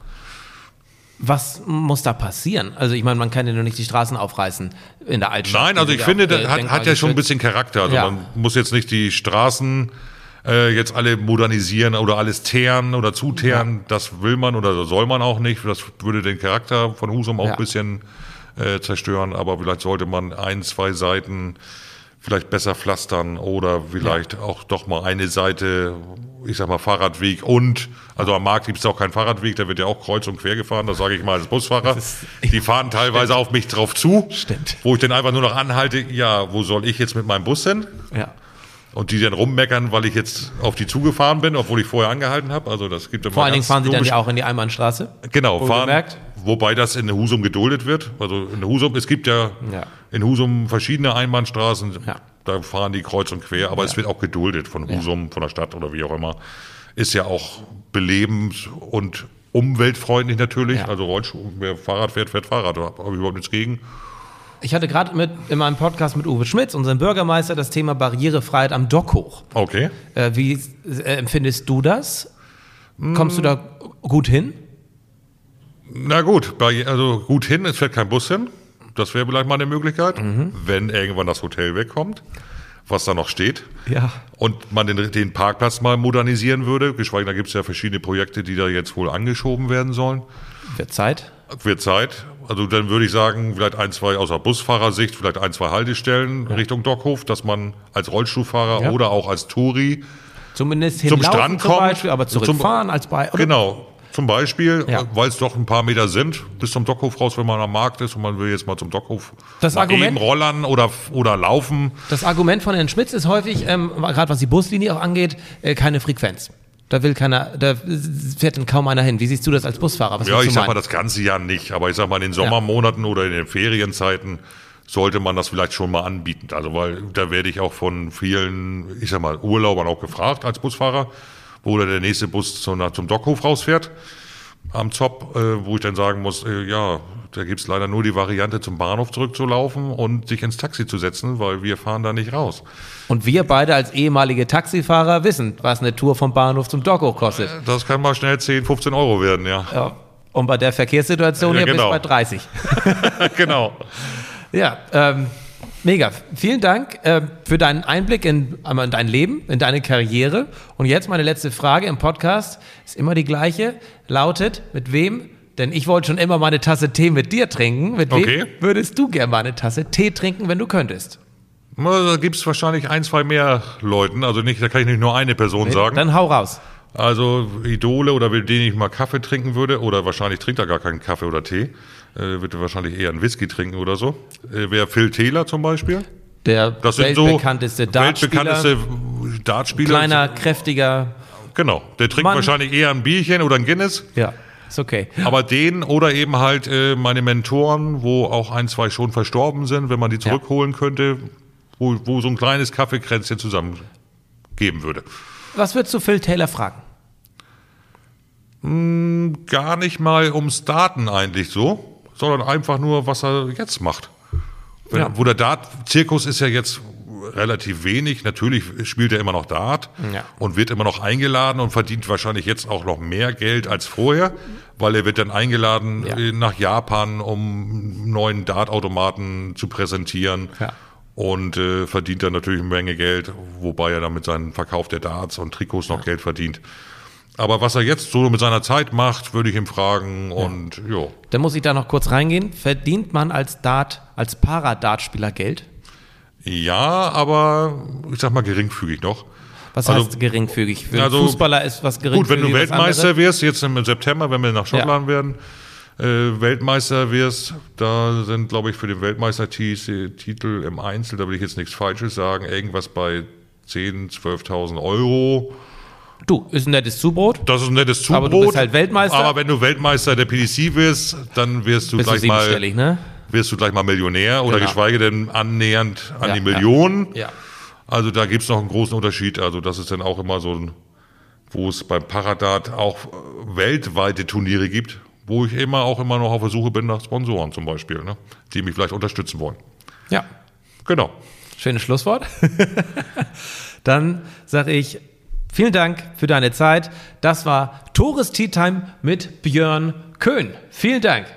Was muss da passieren? Also ich meine, man kann ja nur nicht die Straßen aufreißen in der Altstadt. Nein, also ich finde, ja das äh, hat, hat ja schon ein bisschen Charakter. Also Ja. man muss jetzt nicht die Straßen äh, jetzt alle modernisieren oder alles teeren oder zuteeren. Das will man oder soll man auch nicht. Das würde den Charakter von Husum auch Ja. ein bisschen äh, zerstören. Aber vielleicht sollte man ein, zwei Seiten vielleicht besser pflastern oder vielleicht auch doch mal eine Seite, ich sag mal Fahrradweg und, also am Markt gibt es auch keinen Fahrradweg, der wird ja auch kreuz und quer gefahren, das sage ich mal als Busfahrer. Die fahren teilweise auf mich drauf zu, Stimmt. wo ich dann einfach nur noch anhalte, ja, wo soll ich jetzt mit meinem Bus hin? Ja. Und die dann rummeckern, weil ich jetzt auf die zugefahren bin, obwohl ich vorher angehalten habe. Also das gibt Vor allen Dingen fahren sie dann ja auch in die Einbahnstraße. Genau, fahren. Wobei das in Husum geduldet wird. Also in Husum, es gibt ja, Ja. in Husum verschiedene Einbahnstraßen. Ja. Da fahren die kreuz und quer, aber es wird auch geduldet von Husum, von der Stadt oder wie auch immer. Ist ja auch belebens- und umweltfreundlich natürlich. Ja. Also wer Fahrrad fährt, fährt Fahrrad. Da habe ich überhaupt nichts gegen. Ich hatte gerade mit in meinem Podcast mit Uwe Schmitz, unserem Bürgermeister, das Thema Barrierefreiheit am Dock hoch. Okay. Äh, wie äh, empfindest du das? Kommst du da gut hin? Na gut, bei, also gut hin, es fährt kein Bus hin. Das wäre vielleicht mal eine Möglichkeit, Mhm. wenn irgendwann das Hotel wegkommt, was da noch steht. Ja. Und man den, den Parkplatz mal modernisieren würde. Geschweige, da gibt es ja verschiedene Projekte, die da jetzt wohl angeschoben werden sollen. Wird Zeit. Wird Zeit. Also dann würde ich sagen, vielleicht ein, zwei, außer Busfahrersicht, vielleicht ein, zwei Haltestellen Richtung Dockhof, dass man als Rollstuhlfahrer Ja. oder auch als Touri, Zumindest hinlaufen Strand zum kommt, Beispiel, aber zum- zurückfahren als bei. genau, zum Beispiel, Ja. weil es doch ein paar Meter sind, bis zum Dockhof raus, wenn man am Markt ist und man will jetzt mal zum Dockhof Das Argument- eben rollern oder, oder laufen. Das Argument von Herrn Schmitz ist häufig, ähm, gerade was die Buslinie auch angeht, äh, keine Frequenz. Da will keiner, da fährt dann kaum einer hin. Wie siehst du das als Busfahrer? Was Ja, ich sag mal das ganze Jahr nicht, aber ich sag mal in den Sommermonaten oder in den Ferienzeiten sollte man das vielleicht schon mal anbieten. Also weil da werde ich auch von vielen, ich sag mal, Urlaubern auch gefragt als Busfahrer, wo der nächste Bus zum, zum Dockhof rausfährt am Zopp, äh, wo ich dann sagen muss, äh, ja, Da gibt's leider nur die Variante, zum Bahnhof zurückzulaufen und sich ins Taxi zu setzen, weil wir fahren da nicht raus. Und wir beide als ehemalige Taxifahrer wissen, was eine Tour vom Bahnhof zum Dock kostet. Das kann mal schnell 10, 15 Euro werden, ja. Ja. Und bei der Verkehrssituation Ja, hier genau. bis bei 30. genau. Ja, ähm, mega. Vielen Dank äh, für deinen Einblick in, in dein Leben, in deine Karriere. Und jetzt meine letzte Frage im Podcast ist immer die gleiche, lautet, mit wem, denn ich wollte schon immer mal eine Tasse Tee mit dir trinken, mit wem Okay. würdest du gerne mal eine Tasse Tee trinken, wenn du könntest? Na, Da gibt's wahrscheinlich ein, zwei mehr Leuten. Also nicht, da kann ich nicht nur eine Person sagen. Dann hau raus. Also Idole oder mit denen ich mal Kaffee trinken würde, oder wahrscheinlich trinkt er gar keinen Kaffee oder Tee, äh, wird er wahrscheinlich eher einen Whisky trinken oder so. Äh, Wäre Phil Taylor zum Beispiel. Der Das sind so weltbekannteste Dartspieler, weltbekannteste Dartspieler. kleiner, kräftiger, Genau. Der trinkt Mann. wahrscheinlich eher ein Bierchen oder ein Guinness. ja, ist okay. Aber den oder eben halt äh, meine Mentoren, wo auch ein, zwei schon verstorben sind, wenn man die zurückholen könnte, wo, wo so ein kleines Kaffeekränzchen zusammen geben würde. Was würdest du Phil Taylor fragen? Gar nicht mal ums Daten eigentlich so, sondern einfach nur, was er jetzt macht. Wenn, Ja. Wo der Dart-Zirkus ist ja jetzt relativ wenig. Natürlich spielt er immer noch Dart Ja. und wird immer noch eingeladen und verdient wahrscheinlich jetzt auch noch mehr Geld als vorher, weil er wird dann eingeladen Ja. äh, nach Japan, um neuen Dart-Automaten zu präsentieren. Ja. Und äh, verdient dann natürlich eine Menge Geld, wobei er dann mit seinem Verkauf der Darts und Trikots noch Geld verdient. Aber was er jetzt so mit seiner Zeit macht, würde ich ihm fragen und ja. Da muss ich da noch kurz reingehen. Verdient man als Dart, als Para-Dartspieler Geld? Ja, aber ich sag mal geringfügig noch. Was Also- heißt geringfügig? Für einen Also, Fußballer ist was Gut, geringfügig. wenn du Weltmeister wirst, jetzt im September, wenn wir nach Schottland werden, äh, Weltmeister wirst, da sind, glaube ich, für den Weltmeistertitel im Einzel, da will ich jetzt nichts Falsches sagen, irgendwas bei 10.000, 12.000 Euro. Du, ist ein nettes Zubrot. Das ist ein nettes Zubrot. Aber du bist halt Weltmeister. Aber wenn du Weltmeister der PDC wirst, dann wirst du Bist du gleich mal siebenstellig, ne? Wirst du gleich mal Millionär oder Genau. geschweige denn annähernd an Ja, die ja. Millionen. Ja. Also da gibt's noch einen großen Unterschied. Also das ist dann auch immer so ein, wo es beim Paradat auch weltweite Turniere gibt, wo ich immer auch immer noch auf der Suche bin nach Sponsoren zum Beispiel, ne, die mich vielleicht unterstützen wollen. Ja. Genau. Schönes Schlusswort. Dann sage ich vielen Dank für deine Zeit. Das war Tores Tea Time mit Björn Köhn. Vielen Dank.